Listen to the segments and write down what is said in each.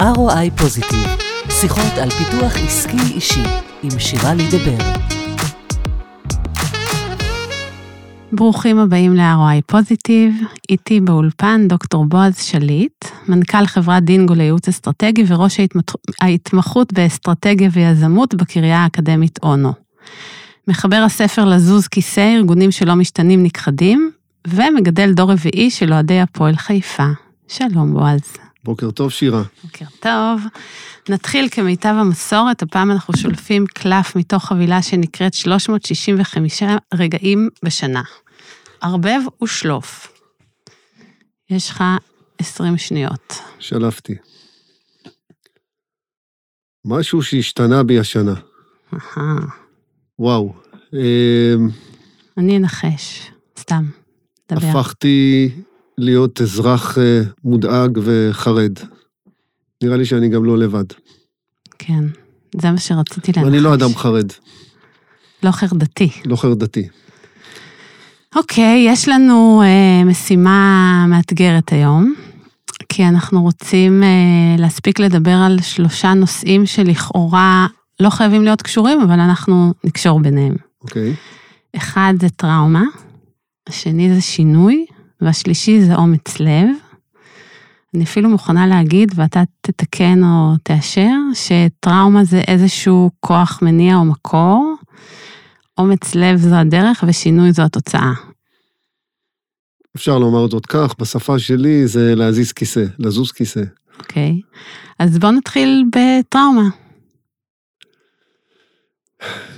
ROI פוזיטיב, שיחות על פיתוח עסקי אישי עם שירה לידבר. ברוכים הבאים ל-ROI פוזיטיב, איתי באולפן דוקטור בועז שליט, מנכ"ל חברת דינגו לייעוץ אסטרטגי וראש ההתמח... ההתמחות באסטרטגיה ויזמות בקריה האקדמית אונו. מחבר הספר לזוז כיסא, ארגונים שלא משתנים נכחדים, ומגדל דור רביעי של אוהדי הפועל חיפה. שלום בועז. בוקר טוב, שירה. בוקר טוב. נתחיל כמיטב המסורת, הפעם אנחנו שולפים קלף מתוך חבילה שנקראת 365 רגעים בשנה. ערבב ושלוף. יש לך 20 שניות. שלפתי. משהו שהשתנה בי השנה. אהה. וואו. אמ, אני אנחש, סתם. דבר. הפכתי להיות אזרח אה, מודאג וחרד. נראה לי שאני גם לא לבד. כן, זה מה שרציתי להנחש. אני לא אדם חרד, לא חרדתי. לא חרדתי. אוקיי, יש לנו אה, משימה מאתגרת היום, כי אנחנו רוצים אה, להספיק לדבר על שלושה נושאים שלכאורה לא חייבים להיות קשורים, אבל אנחנו נקשור ביניהם. אוקיי. אחד זה טראומה, השני זה שינוי, והשלישי זה אומץ לב. אני אפילו מוכנה להגיד, ואתה תתקן או תאשר, שטראומה זה איזשהו כוח מניע או מקור, אומץ לב זו הדרך ושינוי זו התוצאה. אפשר לומר זאת כך, בשפה שלי זה להזיז כיסא, לזוז כיסא. אוקיי? אז בואו נתחיל בטראומה.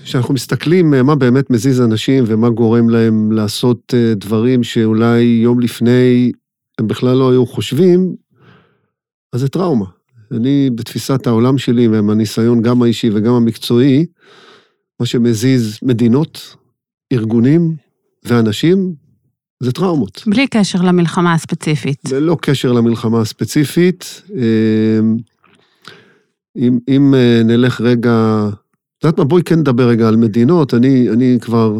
כשאנחנו מסתכלים אה, מה באמת מזיז אנשים ומה גורם להם לעשות אה, דברים שאולי יום לפני הם בכלל לא היו חושבים, אז זה טראומה. אני, בתפיסת העולם שלי, ומהניסיון גם האישי וגם המקצועי, מה שמזיז מדינות, ארגונים ואנשים, זה טראומות. בלי קשר למלחמה הספציפית. ללא קשר למלחמה הספציפית. אה, אם, אם נלך רגע, את יודעת מה, בואי כן נדבר רגע על מדינות. אני, אני כבר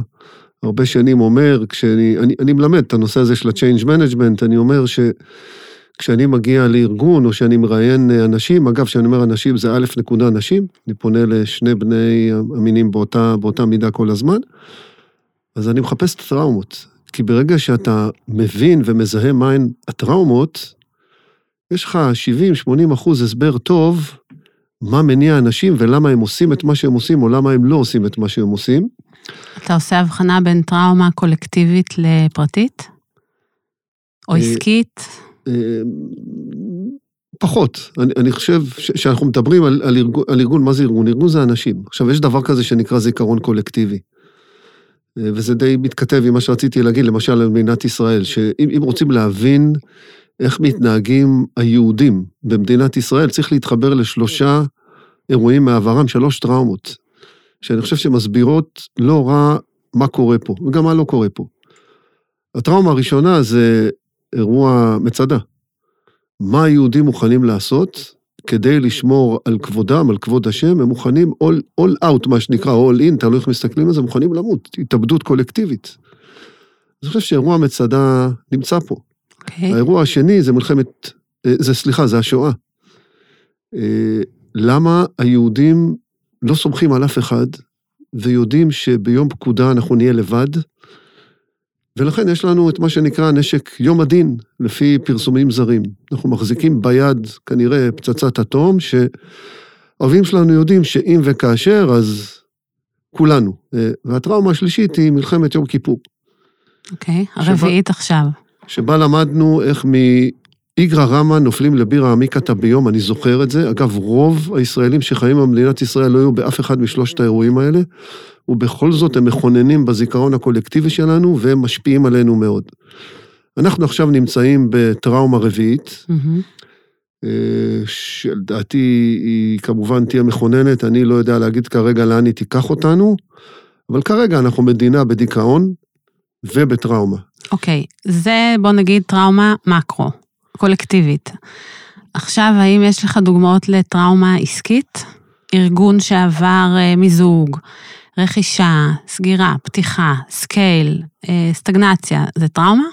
הרבה שנים אומר, כשאני אני, אני מלמד את הנושא הזה של ה-change management, אני אומר שכשאני מגיע לארגון או שאני מראיין אה, אנשים, אגב, כשאני אומר אנשים זה א' נקודה נשים, אני פונה לשני בני המינים באותה, באותה מידה כל הזמן, אז אני מחפש את הטראומות. כי ברגע שאתה מבין ומזהה מהן הטראומות, יש לך 70-80 אחוז הסבר טוב מה מניע אנשים ולמה הם עושים את מה שהם עושים, או למה הם לא עושים את מה שהם עושים. אתה עושה הבחנה בין טראומה קולקטיבית לפרטית? או אה, עסקית? אה, פחות. אני, אני חושב שאנחנו מדברים על, על, ארגון, על ארגון, מה זה ארגון? ארגון זה אנשים. עכשיו, יש דבר כזה שנקרא זיכרון קולקטיבי. אה, וזה די מתכתב עם מה שרציתי להגיד, למשל, על מדינת ישראל, שאם אם רוצים להבין איך מתנהגים היהודים במדינת ישראל, צריך להתחבר לשלושה אירועים מעברם, שלוש טראומות, שאני חושב שמסבירות לא רע מה קורה פה, וגם מה לא קורה פה. הטראומה הראשונה זה אירוע מצדה. מה היהודים מוכנים לעשות כדי לשמור על כבודם, על כבוד השם, הם מוכנים all, all out, מה שנקרא all in, תלוי איך מסתכלים על זה, מוכנים למות, התאבדות קולקטיבית. אני חושב שאירוע מצדה נמצא פה. אוקיי. האירוע השני זה מלחמת, אה, זה סליחה, זה השואה. אה, למה היהודים לא סומכים על אף אחד ויודעים שביום פקודה אנחנו נהיה לבד, ולכן יש לנו את מה שנקרא נשק יום הדין, לפי פרסומים זרים. אנחנו מחזיקים ביד כנראה פצצת אטום, שהאוהבים שלנו יודעים שאם וכאשר, אז כולנו. אה, והטראומה השלישית היא מלחמת יום כיפור. אוקיי, הרביעית עכשיו. שבה למדנו איך מאיגרא רמא נופלים לבירא עמיקתא ביום, אני זוכר את זה. אגב, רוב הישראלים שחיים במדינת ישראל לא היו באף אחד משלושת האירועים האלה, ובכל זאת הם מכוננים בזיכרון הקולקטיבי שלנו והם משפיעים עלינו מאוד. אנחנו עכשיו נמצאים בטראומה רביעית. אה, שלדעתי היא כמובן תהיה מכוננת, אני לא יודע להגיד כרגע לאן היא תיקח אותנו, אבל כרגע אנחנו מדינה בדיכאון ובטראומה. אוקיי, זה בוא נגיד טראומה מקרו, קולקטיבית. עכשיו, האם יש לך דוגמאות לטראומה עסקית? ארגון שעבר אה, מיזוג, רכישה, סגירה, פתיחה, scale, אה, סטגנציה, זה טראומה?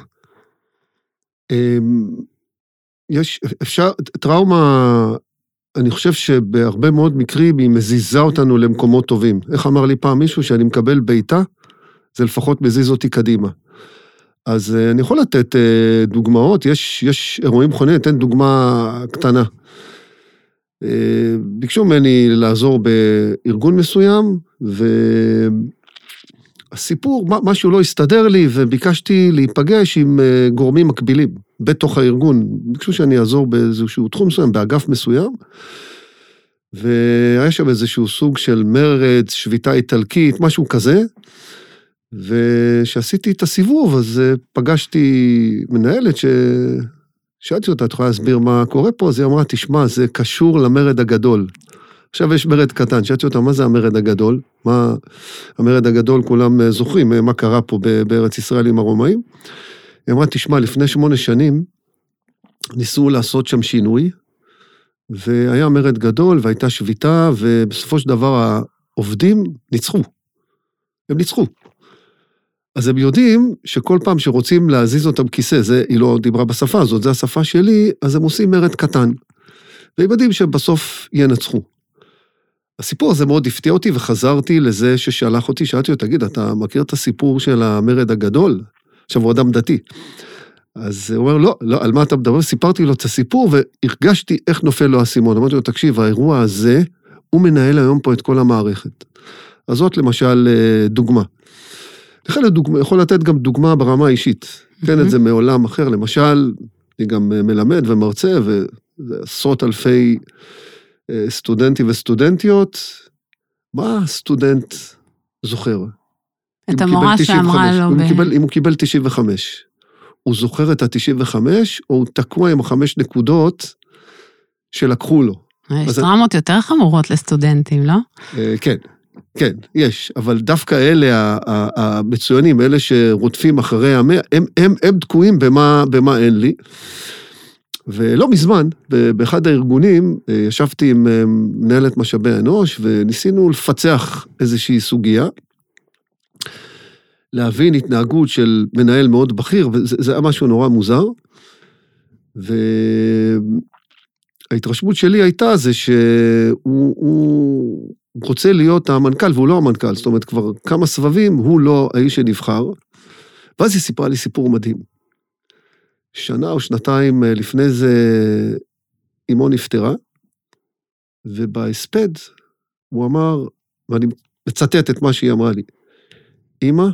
אמ, יש, אפשר, טראומה אני חושב שבהרבה מאוד מקרים היא מזיזה אותנו למקומות טובים. איך אמר לי פעם מישהו, שאני מקבל בעיטה, זה לפחות מזיז אותי קדימה. אז אה, אני יכול לתת אה, דוגמאות, יש, יש אירועים מכוננים, אתן דוגמה קטנה. אה, ביקשו ממני לעזור בארגון מסוים, והסיפור, משהו לא הסתדר לי, וביקשתי להיפגש עם גורמים מקבילים בתוך הארגון. ביקשו שאני אעזור באיזשהו תחום מסוים, באגף מסוים, והיה שם איזשהו סוג של מרד, שביתה איטלקית, משהו כזה. וכשעשיתי את הסיבוב, אז אה, פגשתי מנהלת ש... שאלתי אותה, את יכולה להסביר מה קורה פה? אז היא אמרה, תשמע, זה קשור למרד הגדול. עכשיו יש מרד קטן, שאלתי אותה, מה זה המרד הגדול? מה... המרד הגדול, כולם אה, זוכרים אה, מה קרה פה בארץ ישראל עם הרומאים? היא אמרה, תשמע, לפני שמונה שנים ניסו לעשות שם שינוי, והיה מרד גדול והייתה שביתה, ובסופו של דבר העובדים ניצחו. הם ניצחו. אז הם יודעים שכל פעם שרוצים להזיז אותם כיסא, זה, היא לא דיברה בשפה הזאת, זו השפה שלי, אז הם עושים מרד קטן. והם יודעים שבסוף ינצחו. הסיפור הזה מאוד הפתיע אותי, וחזרתי לזה ששלח אותי, שאלתי אותו, תגיד, אתה מכיר את הסיפור של המרד הגדול? עכשיו, הוא אדם דתי. אז הוא אומר, לא, לא, על מה אתה מדבר? סיפרתי לו את הסיפור, והרגשתי איך נופל לו האסימון. אמרתי לו, תקשיב, האירוע הזה, הוא מנהל היום פה את כל המערכת. אז זאת למשל אה, דוגמה. לכן לדוגמה, יכול לתת גם דוגמה ברמה האישית. תן את זה מעולם אחר, למשל, אני גם אה, מלמד ומרצה, ועשרות אלפי אה, סטודנטים וסטודנטיות, מה הסטודנט זוכר? את המורה שאמרה לו... ב... קיבל, אם הוא קיבל 95, הוא זוכר את ה-95, או הוא תקוע עם החמש נקודות שלקחו לו. יש טראומות יותר חמורות לסטודנטים, לא? כן. כן, יש, אבל דווקא אלה המצוינים, אלה שרודפים אחרי המאה, הם, הם, הם תקועים במה, במה אין לי. ולא מזמן, באחד הארגונים, אה, ישבתי עם אה, מנהלת משאבי האנוש, וניסינו לפצח איזושהי סוגיה, להבין התנהגות של מנהל מאוד בכיר, וזה היה משהו נורא מוזר. וההתרשמות שלי הייתה זה שהוא הוא רוצה להיות המנכ"ל והוא לא המנכ"ל, זאת אומרת, כבר כמה סבבים, הוא לא האיש שנבחר. ואז היא סיפרה לי סיפור מדהים. שנה או שנתיים אה, לפני זה אמו נפטרה, ובהספד הוא אמר, ואני מצטט את מה שהיא אמרה לי, אמא,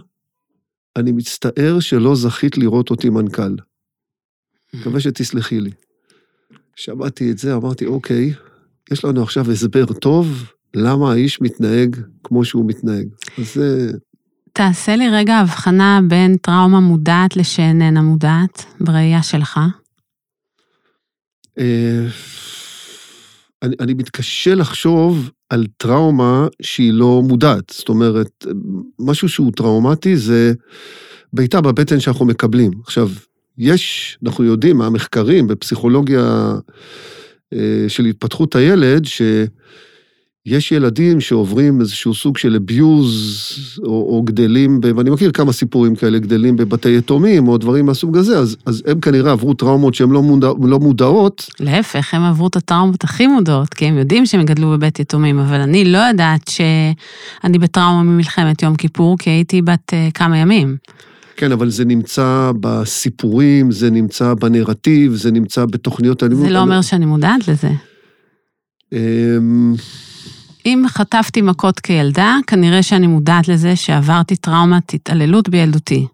אני מצטער שלא זכית לראות אותי מנכ"ל. מקווה שתסלחי לי. שמעתי את זה, אמרתי, אוקיי, יש לנו עכשיו הסבר טוב למה האיש מתנהג כמו שהוא מתנהג. אז זה... תעשה לי רגע הבחנה בין טראומה מודעת לשאיננה מודעת, בראייה שלך. אה, אני, אני מתקשה לחשוב על טראומה שהיא לא מודעת. זאת אומרת, משהו שהוא טראומטי זה בעיטה בבטן שאנחנו מקבלים. עכשיו, יש, אנחנו יודעים מהמחקרים בפסיכולוגיה אה, של התפתחות הילד, ש... יש ילדים שעוברים איזשהו סוג של אביוז, או, או גדלים, ב, ואני מכיר כמה סיפורים כאלה, גדלים בבתי יתומים, או דברים מהסוג הזה, אז, אז הם כנראה עברו טראומות שהן לא, מודע, לא מודעות. להפך, הם עברו את הטראומות הכי מודעות, כי הם יודעים שהם גדלו בבית יתומים, אבל אני לא יודעת שאני בטראומה ממלחמת יום כיפור, כי הייתי בת uh, כמה ימים. כן, אבל זה נמצא בסיפורים, זה נמצא בנרטיב, זה נמצא בתוכניות הלימוד. זה לא אומר שאני מודעת לזה. אם חטפתי מכות כילדה, כנראה שאני מודעת לזה שעברתי טראומת התעללות בילדותי.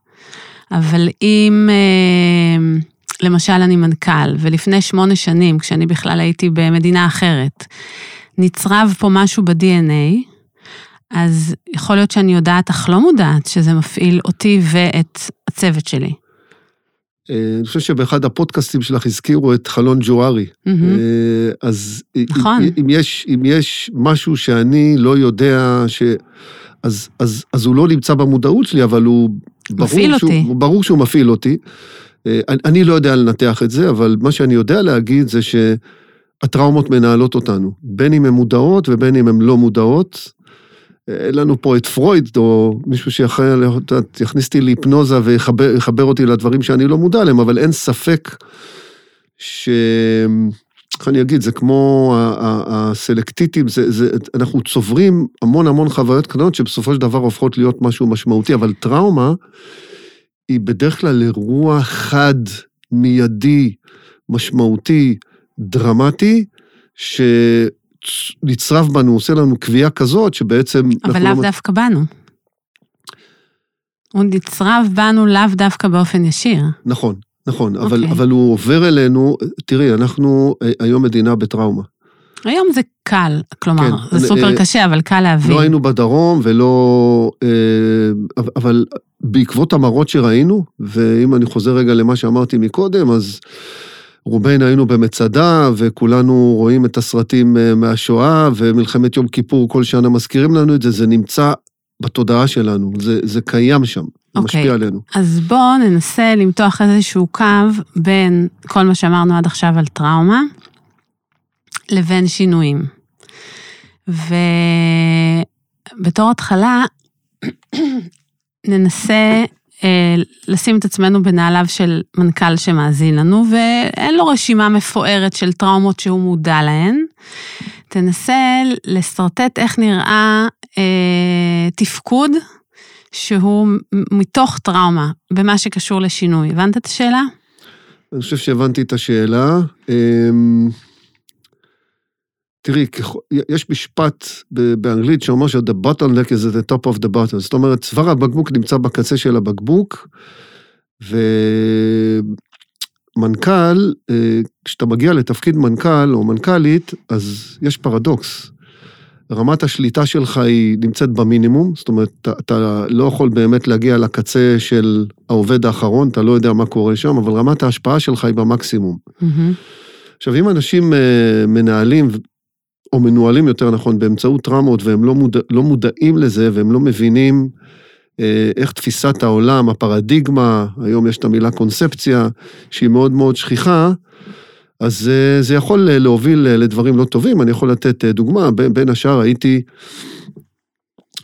אבל אם, אה, למשל, אני מנכ"ל, ולפני שמונה שנים, כשאני בכלל הייתי במדינה אחרת, נצרב פה משהו ב-DNA, אז יכול להיות שאני יודעת, אך לא מודעת, שזה מפעיל אותי ואת הצוות שלי. אה, אני חושב שבאחד הפודקאסטים שלך הזכירו את חלון ג'וארי. Mm-hmm. אז נכון. אם יש, אם יש משהו שאני לא יודע, ש... אז, אז, אז הוא לא נמצא במודעות שלי, אבל הוא... מפעיל שהוא, אותי. ברור שהוא מפעיל אותי. אה, אני, אני לא יודע לנתח את זה, אבל מה שאני יודע להגיד זה שהטראומות מנהלות אותנו, בין אם הן מודעות ובין אם הן לא מודעות. אין לנו פה את פרויד, או מישהו שיכניס אותי להיפנוזה ויחבר אותי לדברים שאני לא מודע להם, אבל אין ספק איך אני אגיד, זה כמו הסלקטיטים, זה, זה, אנחנו צוברים המון המון חוויות קטנות שבסופו של דבר הופכות להיות משהו משמעותי, אבל טראומה היא בדרך כלל אירוע חד, מיידי, משמעותי, דרמטי, שנצרב בנו, עושה לנו קביעה כזאת, שבעצם... אבל לאו לא- דווקא בנו. הוא נצרב בנו לאו דווקא באופן ישיר. נכון, נכון, אבל, אוקיי. אבל הוא עובר אלינו, תראי, אנחנו אה, היום מדינה בטראומה. היום זה קל, כלומר, כן, זה סופר אה, קשה, אבל קל להבין. לא היינו בדרום ולא... אה, אבל בעקבות המראות שראינו, ואם אני חוזר רגע למה שאמרתי מקודם, אז רובנו היינו במצדה, וכולנו רואים את הסרטים אה, מהשואה, ומלחמת יום כיפור כל שנה מזכירים לנו את זה, זה נמצא בתודעה שלנו, זה, זה קיים שם, זה אוקיי. משפיע עלינו. אז בואו ננסה למתוח איזשהו קו בין כל מה שאמרנו עד עכשיו על טראומה, לבין שינויים. ובתור התחלה, ננסה לשים את עצמנו בנעליו של מנכ"ל שמאזין לנו, ואין לו רשימה מפוארת של טראומות שהוא מודע להן. תנסה לשרטט איך נראה אה, תפקוד שהוא מתוך טראומה, במה שקשור לשינוי. הבנת את השאלה? אני חושב שהבנתי את השאלה. אמ, תראי, יש משפט באנגלית שאומר ש-the bottleneck is at the top of the bottle. זאת אומרת, צוואר הבקבוק נמצא בקצה של הבקבוק, ומנכ"ל, אה, כשאתה מגיע לתפקיד מנכ"ל או מנכ"לית, אז יש פרדוקס. רמת השליטה שלך היא נמצאת במינימום, זאת אומרת, אתה, אתה לא יכול באמת להגיע לקצה של העובד האחרון, אתה לא יודע מה קורה שם, אבל רמת ההשפעה שלך היא במקסימום. מהמם. עכשיו, אם אנשים אה, מנהלים, או מנוהלים יותר נכון, באמצעות טראומות, והם לא, מודע, לא מודעים לזה, והם לא מבינים אה, איך תפיסת העולם, הפרדיגמה, היום יש את המילה קונספציה, שהיא מאוד מאוד שכיחה, אז אה, זה יכול להוביל אה, לדברים לא טובים. אני יכול לתת דוגמה, בין, השאר הייתי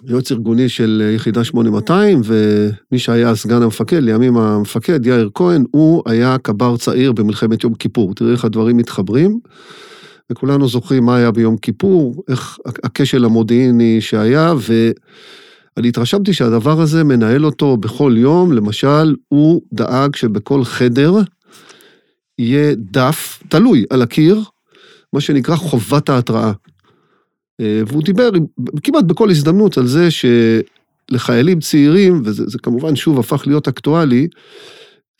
יועץ ארגוני של יחידה 8200, ומי שהיה סגן המפקד, לימים המפקד, יאיר כהן, הוא היה קבר צעיר במלחמת יום כיפור. תראי איך הדברים מתחברים, וכולנו זוכרים מה היה ביום כיפור, איך הכשל המודיעיני שהיה, ואני התרשמתי שהדבר הזה מנהל אותו בכל יום, למשל, הוא דאג שבכל חדר יהיה דף, תלוי, על הקיר, מה שנקרא חובת ההתראה. אה, והוא דיבר כמעט בכל הזדמנות על זה שלחיילים צעירים, וזה זה כמובן שוב הפך להיות אקטואלי,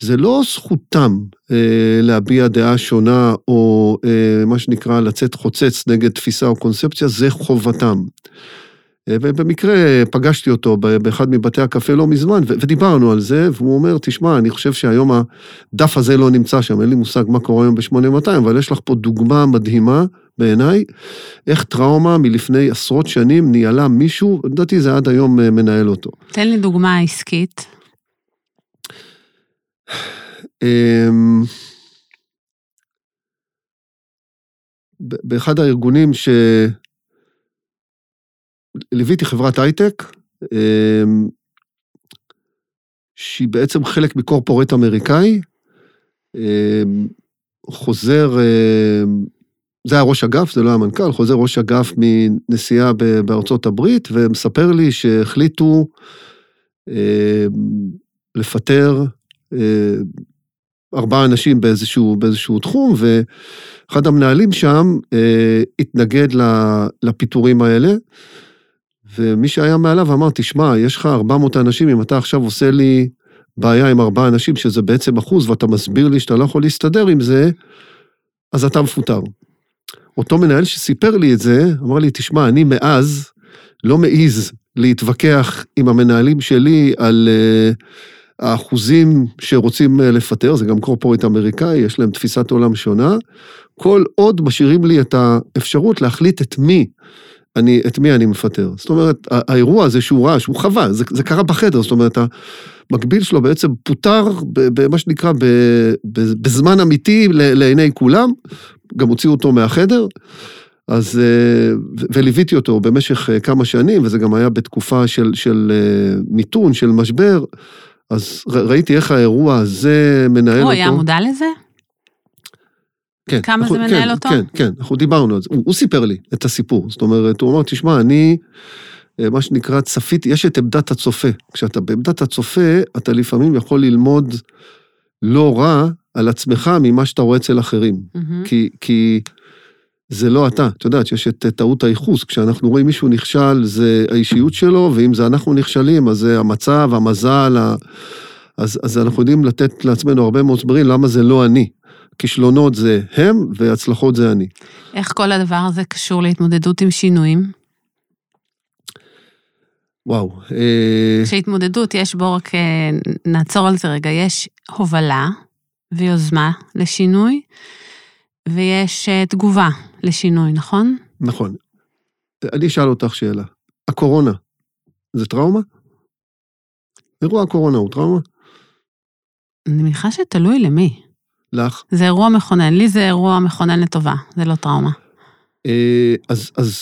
זה לא זכותם אה, להביע דעה שונה, או אה, מה שנקרא לצאת חוצץ נגד תפיסה או קונספציה, זה חובתם. אה, ובמקרה פגשתי אותו באחד מבתי הקפה לא מזמן, ו- ודיברנו על זה, והוא אומר, תשמע, אני חושב שהיום הדף הזה לא נמצא שם, אין לי מושג מה קורה היום ב-8200, אבל יש לך פה דוגמה מדהימה בעיניי, איך טראומה מלפני עשרות שנים ניהלה מישהו, לדעתי זה עד היום אה, מנהל אותו. תן לי דוגמה עסקית. אמ, באחד הארגונים שליוויתי חברת הייטק, אמ, שהיא בעצם חלק מקורפורט אמריקאי, אמ, חוזר, זה היה ראש אגף, זה לא היה מנכ"ל, חוזר ראש אגף מנסיעה בארצות הברית, ומספר לי שהחליטו לפטר ארבעה אנשים באיזשהו, באיזשהו תחום, ואחד המנהלים שם אה, התנגד לפיטורים האלה, ומי שהיה מעליו אמר, תשמע, יש לך 400 אנשים, אם אתה עכשיו עושה לי בעיה עם ארבעה אנשים, שזה בעצם אחוז, ואתה מסביר לי שאתה לא יכול להסתדר עם זה, אז אתה מפוטר. אותו מנהל שסיפר לי את זה, אמר לי, תשמע, אני מאז לא מעז להתווכח עם המנהלים שלי על uh, האחוזים שרוצים uh, לפטר, זה גם קורפורט אמריקאי, יש להם תפיסת עולם שונה, כל עוד משאירים לי את האפשרות להחליט את מי אני, את מי אני מפטר. זאת אומרת, האירוע הזה שהוא ראה, שהוא חווה, זה, זה קרה בחדר, זאת אומרת, המקביל שלו בעצם פוטר במה שנקרא ב, ב, בזמן אמיתי לעיני כולם, גם הוציאו אותו מהחדר, אז, אה, וליוויתי אותו במשך אה, כמה שנים, וזה גם היה בתקופה של, של אה, מיתון, של משבר, אז ר- ראיתי איך האירוע הזה מנהל הוא אותו. היה מודע לזה? כן. כמה אנחנו- זה מנהל כן, אותו? כן, כן, אנחנו דיברנו על זה. הוא, הוא סיפר לי את הסיפור. זאת אומרת, הוא אמר, תשמע, אני, אה, מה שנקרא, צפיתי, יש את עמדת הצופה. כשאתה בעמדת הצופה, אתה לפעמים יכול ללמוד לא רע על עצמך ממה שאתה רואה אצל אחרים. מהמם. כי, כי זה לא אתה. את יודעת שיש את טעות הייחוס. כשאנחנו רואים מישהו נכשל, זה האישיות שלו, ואם זה אנחנו נכשלים, אז זה המצב, המזל, ה... אז, אז אנחנו יודעים לתת לעצמנו הרבה מאוד הסברים למה זה לא אני. כישלונות זה הם, והצלחות זה אני. איך כל הדבר הזה קשור להתמודדות עם שינויים? וואו. אה, כשהתמודדות יש בו רק, אה, נעצור על זה רגע, יש הובלה ויוזמה לשינוי, ויש אה, תגובה לשינוי, נכון? נכון. אני אשאל אותך שאלה. הקורונה, זה טראומה? אירוע הקורונה הוא טראומה? אני מניחה שתלוי למי. לך? זה אירוע מכונן, לי זה אירוע מכונן לטובה, זה לא טראומה. אה, אז, אז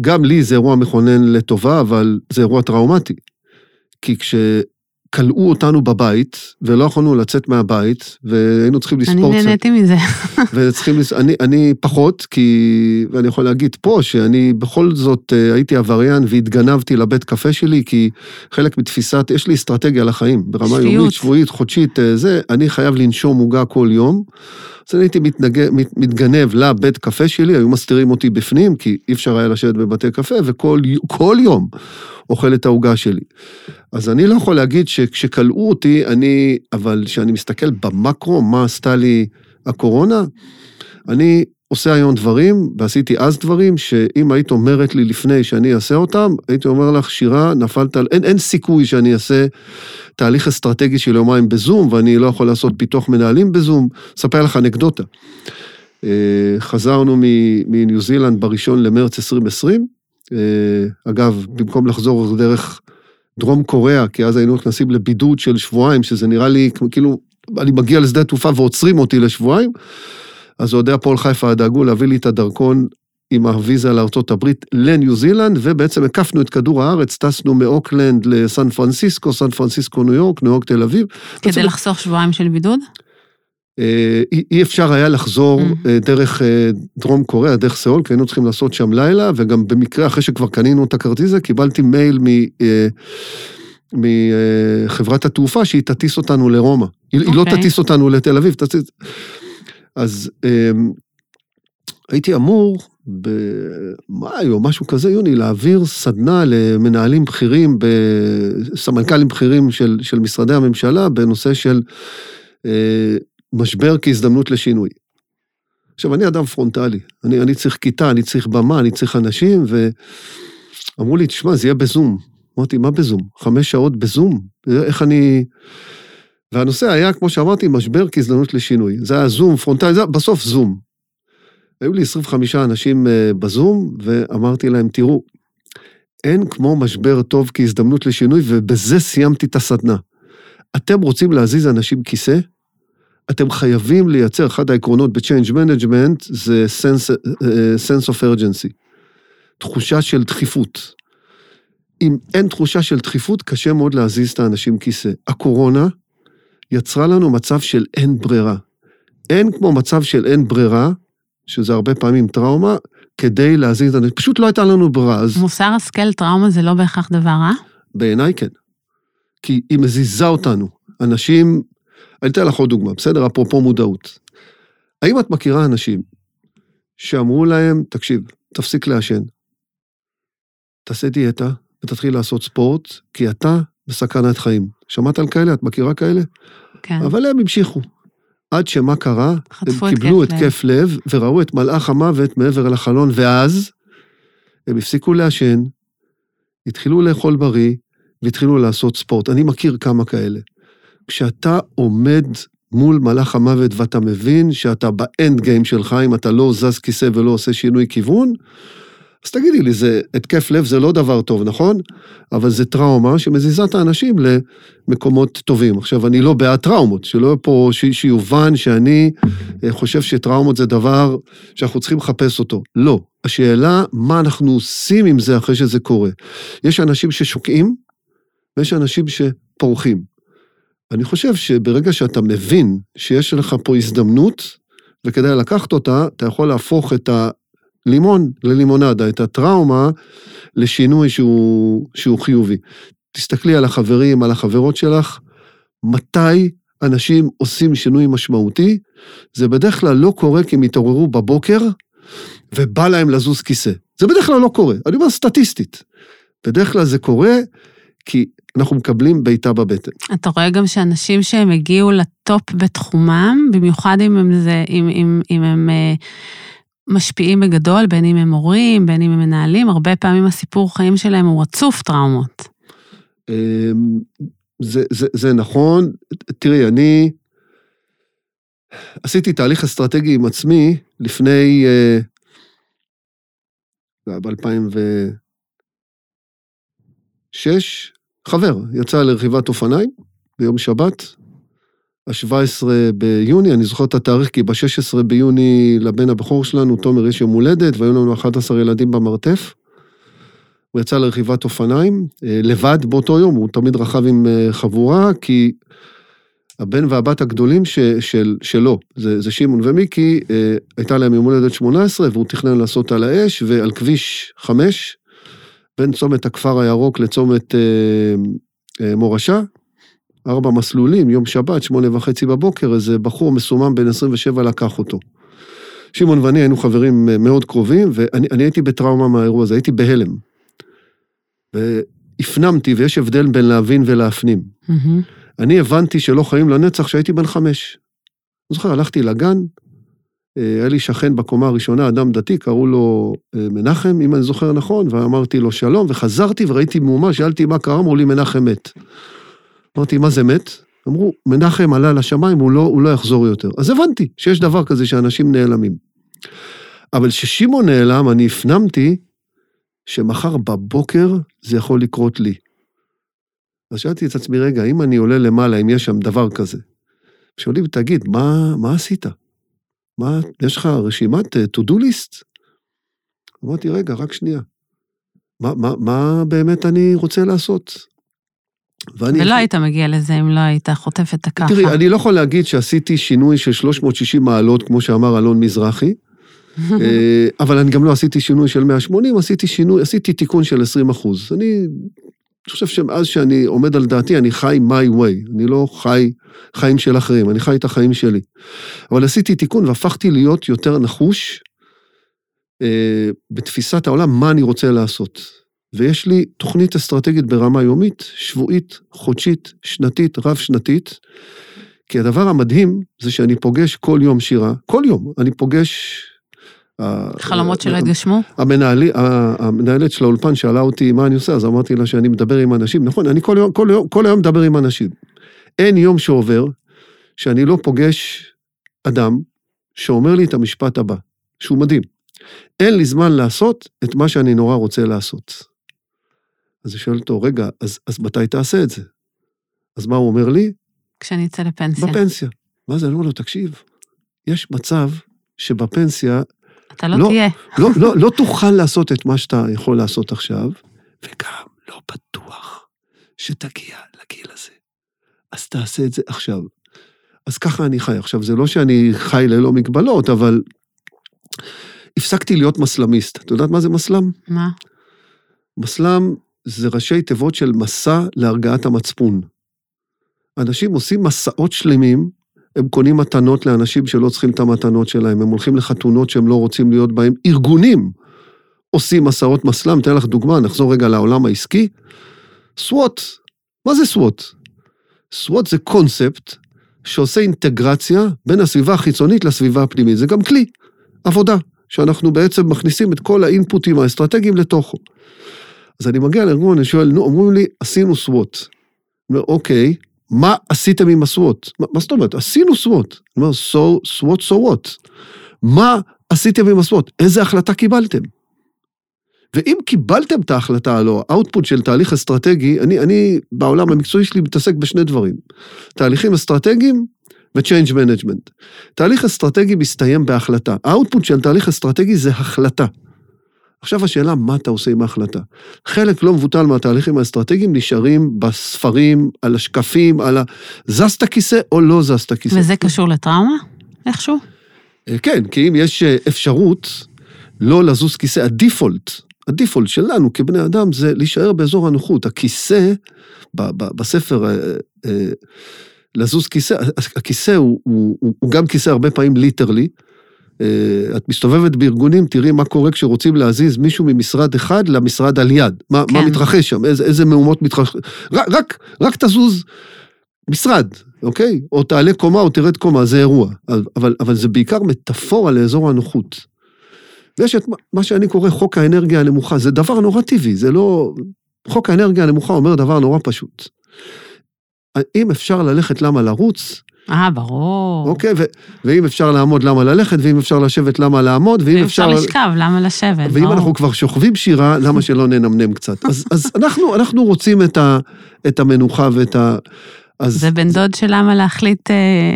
גם לי זה אירוע מכונן לטובה, אבל זה אירוע טראומטי. כי כשכלאו אותנו בבית, ולא יכולנו לצאת מהבית, והיינו צריכים אני לספור קצת, נהניתי מזה. וצריכים, לס... אני, אני פחות, כי, ואני יכול להגיד פה, שאני בכל זאת אה, הייתי עבריין והתגנבתי לבית קפה שלי, כי חלק מתפיסת, יש לי אסטרטגיה לחיים, ברמה שפיות. יומית, שבועית, חודשית, אה, זה, אני חייב לנשום עוגה כל יום. אז אני הייתי מתנג... מת, מתגנב לבית קפה שלי, היו מסתירים אותי בפנים, כי אי אפשר היה לשבת בבתי קפה, וכל כל יום אוכל את העוגה שלי. אז אני לא יכול להגיד שכשכלאו אותי, אני, אבל כשאני מסתכל במקרו, מה עשתה לי הקורונה, אני עושה היום דברים, ועשיתי אז דברים, שאם היית אומרת לי לפני שאני אעשה אותם, הייתי אומר לך, שירה, נפלת על... אין, אין סיכוי שאני אעשה תהליך אסטרטגי של יומיים בזום, ואני לא יכול לעשות פיתוח מנהלים בזום. אספר לך אנקדוטה. אה, חזרנו מניו זילנד בראשון למרץ 2020. אה, אגב, במקום לחזור דרך דרום קוריאה, כי אז היינו נכנסים לבידוד של שבועיים, שזה נראה לי כאילו, אני מגיע לשדה התעופה ועוצרים אותי לשבועיים, אז אוהדי הפועל חיפה דאגו להביא לי את הדרכון עם הוויזה לארצות הברית לניו זילנד, ובעצם הקפנו את כדור הארץ, טסנו מאוקלנד לסן פרנסיסקו, סן פרנסיסקו ניו יורק, ניו יורק תל אביב. כדי בעצם- לחסוך שבועיים של בידוד? אה, אי אי אפשר היה לחזור Mm. אה, דרך אה, דרום קוריאה, דרך סאול, כי היינו צריכים לעשות שם לילה, וגם במקרה, אחרי שכבר קנינו את הכרטיס הזה, קיבלתי מייל מ... אה, מחברת התעופה שהיא תטיס אותנו לרומא. היא היא לא אוקיי. תטיס אותנו לתל אביב, תטיס... אז אה, הייתי אמור במאי או משהו כזה, יוני, להעביר סדנה למנהלים בכירים, סמנכ"לים בכירים של, של משרדי הממשלה, בנושא של אה, משבר כהזדמנות לשינוי. עכשיו, אני אדם פרונטלי, אני, אני צריך כיתה, אני צריך במה, אני צריך אנשים, ואמרו לי, תשמע, זה יהיה בזום. אמרתי, מה בזום? חמש שעות בזום? איך אני... והנושא היה, כמו שאמרתי, משבר כהזדמנות לשינוי. זה היה זום, פרונטלי, זה היה בסוף זום. היו לי 25 אנשים אה, בזום, ואמרתי להם, תראו, אין כמו משבר טוב כהזדמנות לשינוי, ובזה סיימתי את הסדנה. אתם רוצים להזיז אנשים כיסא? אתם חייבים לייצר, אחד העקרונות ב-Change Management זה sense, אה, sense of urgency, תחושה של דחיפות. אם אין תחושה של דחיפות, קשה מאוד להזיז את האנשים כיסא. הקורונה יצרה לנו מצב של אין ברירה. אין כמו מצב של אין ברירה, שזה הרבה פעמים טראומה, כדי להזיז את האנשים. פשוט לא הייתה לנו ברירה, אז מוסר השכל, טראומה זה לא בהכרח דבר רע? בעיניי כן. כי היא מזיזה אותנו. אנשים, אני אתן לך עוד דוגמה, בסדר? אפרופו מודעות. האם את מכירה אנשים שאמרו להם, תקשיב, תפסיק לעשן, תעשה דיאטה ותתחיל לעשות ספורט, כי אתה בסכנת חיים. שמעת על כאלה? את מכירה כאלה? כן. אבל הם המשיכו. עד שמה קרה? הם התקף קיבלו לב. התקף לב וראו את מלאך המוות מעבר לחלון, ואז הם הפסיקו לעשן, התחילו לאכול בריא והתחילו לעשות ספורט. אני מכיר כמה כאלה. כשאתה עומד מול מלאך המוות ואתה מבין שאתה באנד גיים שלך, אם אתה לא זז כיסא ולא עושה שינוי כיוון, אז תגידי לי, זה התקף לב זה לא דבר טוב, נכון? אבל זה טראומה שמזיזה את האנשים למקומות טובים. עכשיו, אני לא בעד טראומות, שלא יהיה פה, ש- שיובן שאני אה, חושב שטראומות זה דבר שאנחנו צריכים לחפש אותו. לא. השאלה, מה אנחנו עושים עם זה אחרי שזה קורה. יש אנשים ששוקעים, ויש אנשים שפורחים. אני חושב שברגע שאתה מבין שיש לך פה הזדמנות, וכדי לקחת אותה, אתה יכול להפוך את הלימון ללימונדה, את הטראומה לשינוי שהוא, שהוא חיובי. תסתכלי על החברים, על החברות שלך, מתי אנשים עושים שינוי משמעותי, זה בדרך כלל לא קורה כי הם התעוררו בבוקר ובא להם לזוז כיסא. זה בדרך כלל לא קורה, אני אומר סטטיסטית. בדרך כלל זה קורה כי אנחנו מקבלים בעיטה בבטן. אתה רואה גם שאנשים שהם הגיעו לטופ בתחומם, במיוחד אם הם, זה, אם, אם, אם הם אה, משפיעים בגדול, בין אם הם הורים, בין אם הם מנהלים, הרבה פעמים הסיפור חיים שלהם הוא רצוף טראומות. אמ, זה, זה, זה נכון. תראי, אני עשיתי תהליך אסטרטגי עם עצמי לפני, זה היה ב-2006, חבר יצא לרכיבת אופניים ביום שבת, ה-17 ביוני, אני זוכר את התאריך כי ב-16 ביוני לבן הבכור שלנו, תומר, יש יום הולדת, והיו לנו 11 ילדים במרתף. הוא יצא לרכיבת אופניים, אה, לבד באותו יום, הוא תמיד רכב עם אה, חבורה, כי הבן והבת הגדולים ש, של, שלו, זה, זה שמעון ומיקי, אה, הייתה להם יום הולדת 18, והוא תכנן לעשות על האש, ועל כביש 5, בין צומת הכפר הירוק לצומת מורשה, ארבע מסלולים, יום שבת, שמונה וחצי בבוקר, איזה בחור מסומם בן 27 לקח אותו. שמעון ואני היינו חברים מאוד קרובים, ואני הייתי בטראומה מהאירוע הזה, הייתי בהלם. והפנמתי, ויש הבדל בין להבין ולהפנים. Mm-hmm. אני הבנתי שלא חיים לנצח כשהייתי בן חמש. אני זוכר, הלכתי לגן, אה, היה לי שכן בקומה הראשונה, אדם דתי, קראו לו אה, מנחם, אם אני זוכר נכון, ואמרתי לו שלום, וחזרתי וראיתי מהומה, שאלתי מה קרה, אמרו לי, מנחם מת. אמרתי, מה זה מת? אמרו, מנחם עלה לשמיים, הוא לא, הוא לא יחזור יותר. אז הבנתי שיש דבר כזה שאנשים נעלמים. אבל כששמעון נעלם, אני הפנמתי שמחר בבוקר זה יכול לקרות לי. אז שאלתי את עצמי, רגע, אם אני עולה למעלה, אם יש שם דבר כזה, שואלים, תגיד, מה, מה עשית? מה, יש לך רשימת uh, to-do list? אמרתי, רגע, רק שנייה. מה, מה, מה באמת אני רוצה לעשות? ואני... ולא היית מגיע לזה אם לא היית חוטף את הככה. תראי, אני לא יכול להגיד שעשיתי שינוי של 360 מעלות, כמו שאמר אלון מזרחי, אה, אבל אני גם לא עשיתי שינוי של 180, עשיתי שינוי, עשיתי תיקון של 20 אחוז. אני חושב שמאז שאני עומד על דעתי, אני חי my way, אני לא חי חיים של אחרים, אני חי את החיים שלי. אבל עשיתי תיקון והפכתי להיות יותר נחוש אה, בתפיסת העולם, מה אני רוצה לעשות. ויש לי תוכנית אסטרטגית ברמה יומית, שבועית, חודשית, שנתית, רב-שנתית, כי הדבר המדהים זה שאני פוגש כל יום שירה, כל יום אני פוגש חלומות שלא התגשמו? המנהלת של האולפן שאלה אותי מה אני עושה, אז אמרתי לה שאני מדבר עם אנשים. נכון, אני כל יום, כל יום, כל היום מדבר עם אנשים. אין יום שעובר שאני לא פוגש אדם שאומר לי את המשפט הבא, שהוא מדהים. אין לי זמן לעשות את מה שאני נורא רוצה לעשות. אז אני שואל אותו, רגע, אז, אז מתי תעשה את זה? אז מה הוא אומר לי? כשאני אצא לפנסיה. בפנסיה. מה זה, אני אומר לו, תקשיב, יש מצב שבפנסיה אתה לא, לא תהיה. לא, לא, לא תוכל לעשות את מה שאתה יכול לעשות עכשיו, וגם לא בטוח שתגיע לגיל הזה. אז תעשה את זה עכשיו. אז ככה אני חי. עכשיו, זה לא שאני חי ללא מגבלות, אבל הפסקתי להיות מסלמיסט. את יודעת מה זה מסלם? מה? מסלם זה ראשי תיבות של מסע להרגעת המצפון. אנשים עושים מסעות שלמים הם קונים מתנות לאנשים שלא צריכים את המתנות שלהם, הם הולכים לחתונות שהם לא רוצים להיות בהם. ארגונים עושים מסעות מסלם, אתן לך דוגמה, נחזור רגע לעולם העסקי. סוואט, מה זה סוואט? סוואט זה קונספט שעושה אינטגרציה בין הסביבה החיצונית לסביבה הפנימית. זה גם כלי, עבודה, שאנחנו בעצם מכניסים את כל האינפוטים האסטרטגיים לתוכו. אז אני מגיע לארגון, אני שואל, נו, אומרים לי, עשינו סוואט. אני אומר, אוקיי, מה עשיתם עם הסוואט? מה, מה זאת אומרת? עשינו סוואט. אני אומר, so, SWOT, so what? מה עשיתם עם הסוואט? איזה החלטה קיבלתם? ואם קיבלתם את ההחלטה, הלא, האוטפוט של תהליך אסטרטגי, אני, אני בעולם המקצועי שלי מתעסק בשני דברים. תהליכים אסטרטגיים ו-change management. תהליך אסטרטגי מסתיים בהחלטה. האוטפוט של תהליך אסטרטגי זה החלטה. עכשיו השאלה, מה אתה עושה עם ההחלטה? חלק לא מבוטל מהתהליכים האסטרטגיים נשארים בספרים, על השקפים, על ה... זזת כיסא או לא זזת כיסא. וזה קשור לטראומה? איכשהו? אה, כן, כי אם יש אה, אפשרות לא לזוז כיסא, הדיפולט, הדיפולט שלנו כבני אדם זה להישאר באזור הנוחות. הכיסא, ב- ב- בספר אה, לזוז כיסא, הכיסא הוא, הוא, הוא, הוא גם כיסא הרבה פעמים ליטרלי. אה, את מסתובבת בארגונים, תראי מה קורה כשרוצים להזיז מישהו ממשרד אחד למשרד על יד. מה, כן. מה מתרחש שם, איזה, איזה מהומות מתרחשות. רק, רק, רק תזוז משרד, אוקיי? או תעלה קומה או תרד קומה, זה אירוע. אבל, אבל זה בעיקר מטאפורה לאזור הנוחות. ויש את מה שאני קורא חוק האנרגיה הנמוכה, זה דבר נורא טבעי, זה לא... חוק האנרגיה הנמוכה אומר דבר נורא פשוט. אם אפשר ללכת, למה לרוץ? אה, ברור. אוקיי, ו- ואם אפשר לעמוד, למה ללכת? ואם אפשר לשבת, למה לעמוד? ואם ואם אפשר לשכב, למה לשבת? ואם ברור. אנחנו כבר שוכבים שירה, למה שלא ננמנם קצת? אז, אז אנחנו, אנחנו רוצים את, ה, את המנוחה ואת ה... אז, זה בן דוד של למה להחליט אה,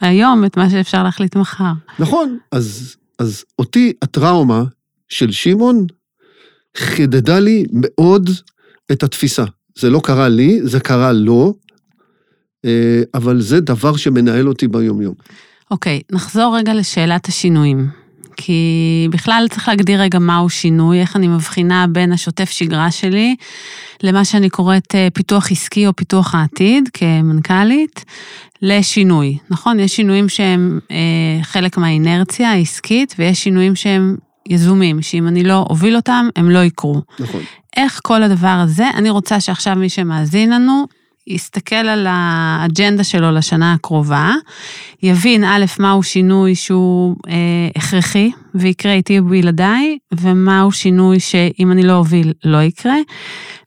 היום את מה שאפשר להחליט מחר. נכון, אז, אז אותי הטראומה של שמעון חידדה לי מאוד את התפיסה. זה לא קרה לי, זה קרה לו, אבל זה דבר שמנהל אותי ביומיום. אוקיי, נחזור רגע לשאלת השינויים. כי בכלל צריך להגדיר רגע מהו שינוי, איך אני מבחינה בין השוטף שגרה שלי למה שאני קוראת אה, פיתוח עסקי או פיתוח העתיד כמנכ"לית, לשינוי. נכון? יש שינויים שהם אה, חלק מהאינרציה העסקית, ויש שינויים שהם יזומים, שאם אני לא אוביל אותם, הם לא יקרו. נכון. איך כל הדבר הזה, אני רוצה שעכשיו מי שמאזין לנו, יסתכל על האג'נדה שלו לשנה הקרובה, יבין א', מהו שינוי שהוא אה, הכרחי ויקרה איתי ובלעדיי, ומהו שינוי שאם אני לא אוביל לא יקרה,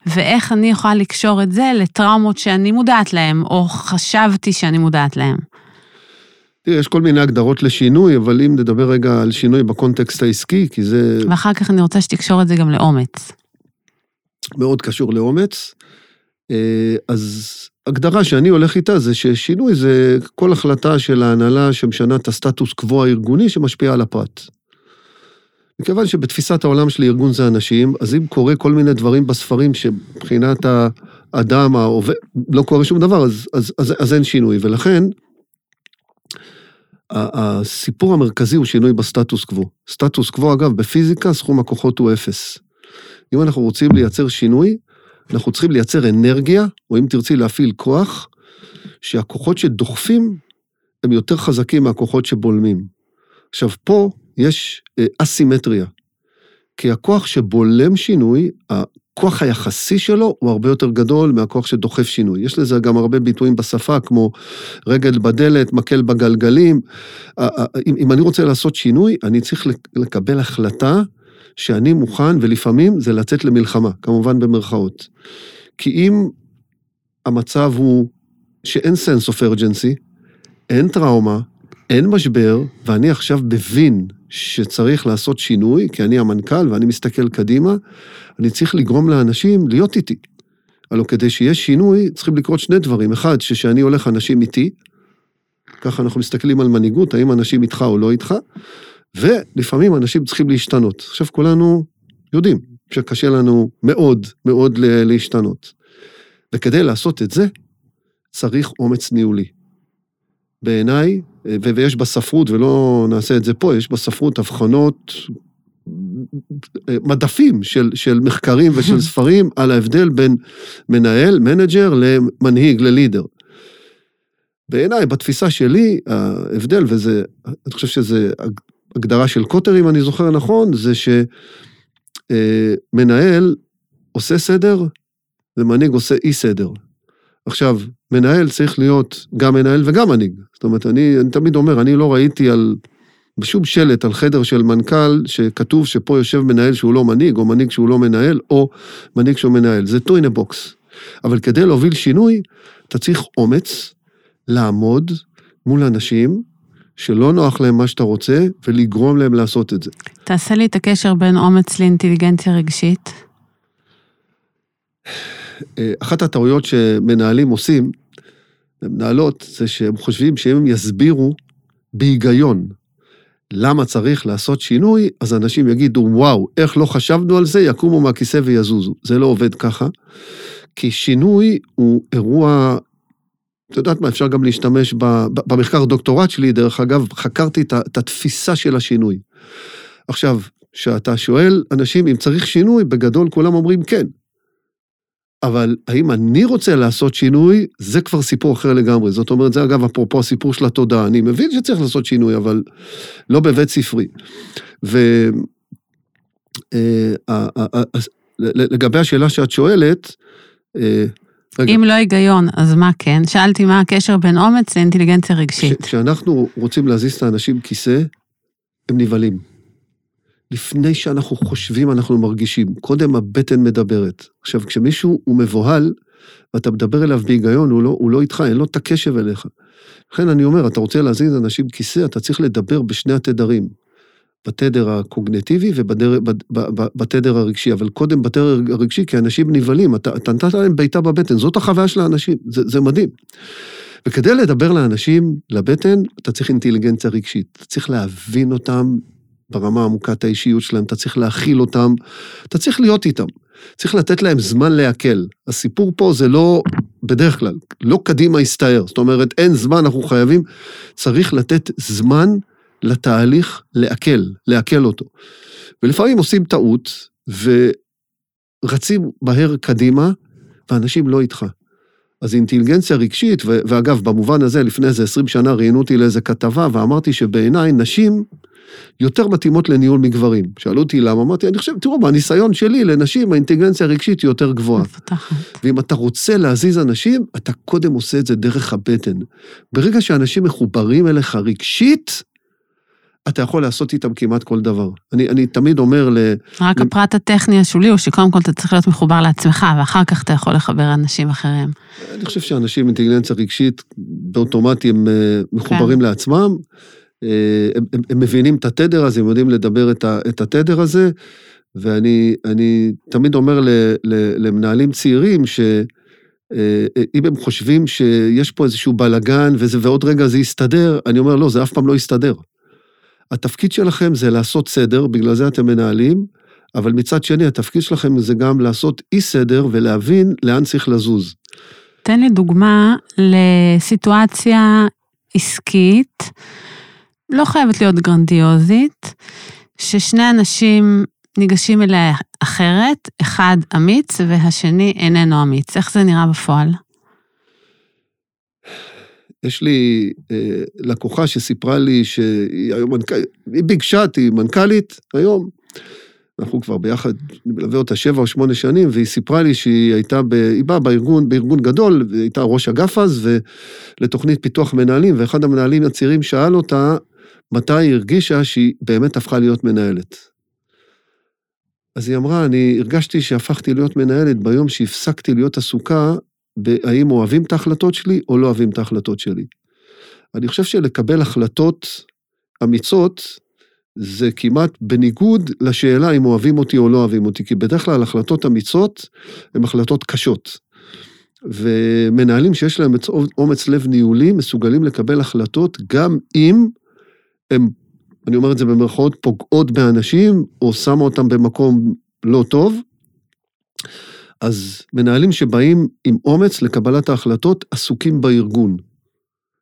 ואיך אני יכולה לקשור את זה לטראומות שאני מודעת להן, או חשבתי שאני מודעת להן. תראה, יש כל מיני הגדרות לשינוי, אבל אם נדבר רגע על שינוי בקונטקסט העסקי, כי זה ואחר כך אני רוצה שתקשור את זה גם לאומץ. מאוד קשור לאומץ, אז הגדרה שאני הולך איתה זה ששינוי זה כל החלטה של ההנהלה שמשנה את הסטטוס קוו הארגוני שמשפיע על הפרט. מכיוון שבתפיסת העולם שלי ארגון זה אנשים, אז אם קורה כל מיני דברים בספרים שמבחינת האדם העובד, לא קורה שום דבר, אז, אז, אז, אז אין שינוי. ולכן, הסיפור המרכזי הוא שינוי בסטטוס קוו. סטטוס קוו, אגב, בפיזיקה סכום הכוחות הוא אפס. אם אנחנו רוצים לייצר שינוי, אנחנו צריכים לייצר אנרגיה, או אם תרצי להפעיל כוח, שהכוחות שדוחפים הם יותר חזקים מהכוחות שבולמים. עכשיו, פה יש אה, אסימטריה. כי הכוח שבולם שינוי, הכוח היחסי שלו הוא הרבה יותר גדול מהכוח שדוחף שינוי. יש לזה גם הרבה ביטויים בשפה, כמו רגל בדלת, מקל בגלגלים. אה, אה, אם, אני רוצה לעשות שינוי, אני צריך לק- לקבל החלטה שאני מוכן, ולפעמים זה לצאת למלחמה, כמובן במרכאות. כי אם המצב הוא שאין sense of urgency, אין טראומה, אין משבר, ואני עכשיו מבין שצריך לעשות שינוי, כי אני המנכ"ל ואני מסתכל קדימה, אני צריך לגרום לאנשים להיות איתי. הלוא כדי שיהיה שינוי, צריכים לקרות שני דברים. אחד, שכשאני הולך, אנשים איתי, ככה אנחנו מסתכלים על מנהיגות, האם אנשים איתך או לא איתך, ולפעמים אנשים צריכים להשתנות. עכשיו, כולנו יודעים שקשה לנו מאוד מאוד להשתנות. וכדי לעשות את זה, צריך אומץ ניהולי. בעיניי, ויש בספרות, ולא נעשה את זה פה, יש בספרות הבחנות, מדפים של, של מחקרים ושל ספרים על ההבדל בין מנהל, manager, למנהיג, ל leader. בעיניי, בתפיסה שלי, ההבדל, וזה, אני חושב שזה הגדרה של קוטר, אם אני זוכר נכון, זה שמנהל עושה סדר ומנהיג עושה אי סדר. עכשיו, מנהל צריך להיות גם מנהל וגם מנהיג. זאת אומרת, אני, אני תמיד אומר, אני לא ראיתי על, בשום שלט על חדר של מנכ"ל שכתוב שפה יושב מנהל שהוא לא מנהיג, או מנהיג שהוא לא מנהל, או מנהיג שהוא מנהל. זה in a box. אבל כדי להוביל שינוי, אתה צריך אומץ לעמוד מול אנשים שלא נוח להם מה שאתה רוצה, ולגרום להם לעשות את זה. תעשה לי את הקשר בין אומץ לאינטליגנציה רגשית. אה, אחת הטעויות שמנהלים עושים, מנהלות, זה שהם חושבים שאם הם יסבירו בהיגיון למה צריך לעשות שינוי, אז אנשים יגידו, וואו, איך לא חשבנו על זה, יקומו מהכיסא ויזוזו. זה לא עובד ככה, כי שינוי הוא אירוע את יודעת מה, אפשר גם להשתמש ב, במחקר דוקטורט שלי, דרך אגב, חקרתי את, התפיסה של השינוי. עכשיו, כשאתה שואל אנשים אם צריך שינוי, בגדול כולם אומרים כן. אבל האם אני רוצה לעשות שינוי, זה כבר סיפור אחר לגמרי. זאת אומרת, זה אגב, אפרופו הסיפור של התודעה, אני מבין שצריך לעשות שינוי, אבל לא בבית ספרי. ולגבי אה, השאלה שאת שואלת, אה, רגע. אם לא היגיון, אז מה כן? שאלתי מה הקשר בין אומץ לאינטליגנציה רגשית. כשאנחנו רוצים להזיז את האנשים כיסא, הם נבהלים. לפני שאנחנו חושבים, אנחנו מרגישים. קודם הבטן מדברת. עכשיו, כשמישהו הוא מבוהל, ואתה מדבר אליו בהיגיון, הוא לא, הוא לא איתך, אין לו את הקשב אליך. לכן אני אומר, אתה רוצה להזיז אנשים כיסא, אתה צריך לדבר בשני התדרים. בתדר הקוגנטיבי ובתדר הרגשי, אבל קודם בתדר הרגשי, כי אנשים נבהלים, אתה, אתה נתת להם בעיטה בבטן, זאת החוויה של האנשים, זה, זה מדהים. וכדי לדבר לאנשים, לבטן, אתה צריך אינטליגנציה רגשית, אתה צריך להבין אותם ברמה עמוקת האישיות שלהם, אתה צריך להכיל אותם, אתה צריך להיות איתם. צריך לתת להם זמן לעכל. הסיפור פה זה לא, בדרך כלל, לא קדימה הסתער. זאת אומרת, אין זמן, אנחנו חייבים, צריך לתת זמן לתהליך לעכל, לעכל אותו. ולפעמים עושים טעות, ורצים מהר קדימה, ואנשים לא איתך. אז אינטליגנציה רגשית, ואגב, במובן הזה, לפני איזה 20 שנה ראיינו אותי לאיזה כתבה, ואמרתי שבעיניי נשים יותר מתאימות לניהול מגברים. שאלו אותי למה, אמרתי, אני חושב, תראו, מהניסיון שלי, לנשים האינטליגנציה הרגשית היא יותר גבוהה. מפתחת. ואם אתה רוצה להזיז אנשים, אתה קודם עושה את זה דרך הבטן. ברגע שאנשים מחוברים אליך רגשית, אתה יכול לעשות איתם כמעט כל דבר. אני, אני תמיד אומר ל... רק ל... הפרט הטכני השולי הוא שקודם כל אתה צריך להיות מחובר לעצמך, ואחר כך אתה יכול לחבר אנשים אחרים. אני חושב שאנשים עם אינטליגנציה רגשית, באוטומטי הם אה, מחוברים כן. לעצמם. אה, הם, הם, הם מבינים את התדר הזה, הם יודעים לדבר את, ה, את התדר הזה, ואני תמיד אומר ל, ל, למנהלים צעירים, ש... אה, אם הם חושבים שיש פה איזשהו בלאגן וזה, ועוד רגע זה יסתדר, אני אומר, לא, זה אף פעם לא יסתדר. התפקיד שלכם זה לעשות סדר, בגלל זה אתם מנהלים, אבל מצד שני, התפקיד שלכם זה גם לעשות אי סדר ולהבין לאן צריך לזוז. תן לי דוגמה לסיטואציה עסקית, לא חייבת להיות גרנדיוזית, ששני אנשים ניגשים אליה אחרת, אחד אמיץ והשני איננו אמיץ. איך זה נראה בפועל? יש לי אה, לקוחה שסיפרה לי שהיא היום מנכ"לית, היא ביקשה, היא מנכ"לית היום. אנחנו כבר ביחד, אני מלווה אותה שבע או שמונה שנים, והיא סיפרה לי שהיא הייתה, ב, היא באה בארגון, בארגון גדול, והיא הייתה ראש אגף אז, ולתוכנית פיתוח מנהלים, ואחד המנהלים הצעירים שאל אותה, מתי היא הרגישה שהיא באמת הפכה להיות מנהלת. אז היא אמרה, אני הרגשתי שהפכתי להיות מנהלת ביום שהפסקתי להיות עסוקה בהאם אוהבים את ההחלטות שלי או לא אוהבים את ההחלטות שלי. אני חושב שלקבל החלטות אמיצות, זה כמעט בניגוד לשאלה אם אוהבים אותי או לא אוהבים אותי, כי בדרך כלל החלטות אמיצות הן החלטות קשות. ומנהלים שיש להם אומץ לב ניהולי מסוגלים לקבל החלטות גם אם הם, אני אומר את זה במרכאות, פוגעות באנשים או שמה אותם במקום לא טוב, אז מנהלים שבאים עם אומץ לקבלת ההחלטות עסוקים בארגון.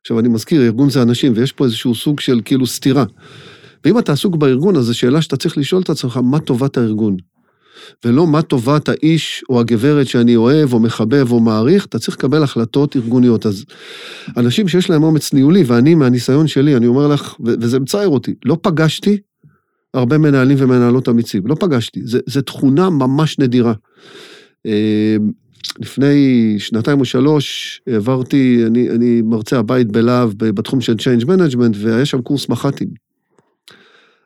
עכשיו, אני מזכיר, ארגון זה אנשים, ויש פה איזשהו סוג של כאילו סתירה. ואם אתה עסוק בארגון, אז זו שאלה שאתה צריך לשאול את עצמך, מה טובת הארגון? ולא מה טובת האיש או הגברת שאני אוהב או מחבב או מעריך, אתה צריך לקבל החלטות ארגוניות. אז אנשים שיש להם אומץ ניהולי, ואני מהניסיון שלי, אני אומר לך, וזה מצער אותי, לא פגשתי הרבה מנהלים ומנהלות אמיצים, לא פגשתי, זו תכונה ממש נדירה. אמ, לפני שנתיים או שלוש העברתי, אני, אני מרצה הבית בלהב בתחום של Change Management, והיה שם קורס מח"טים.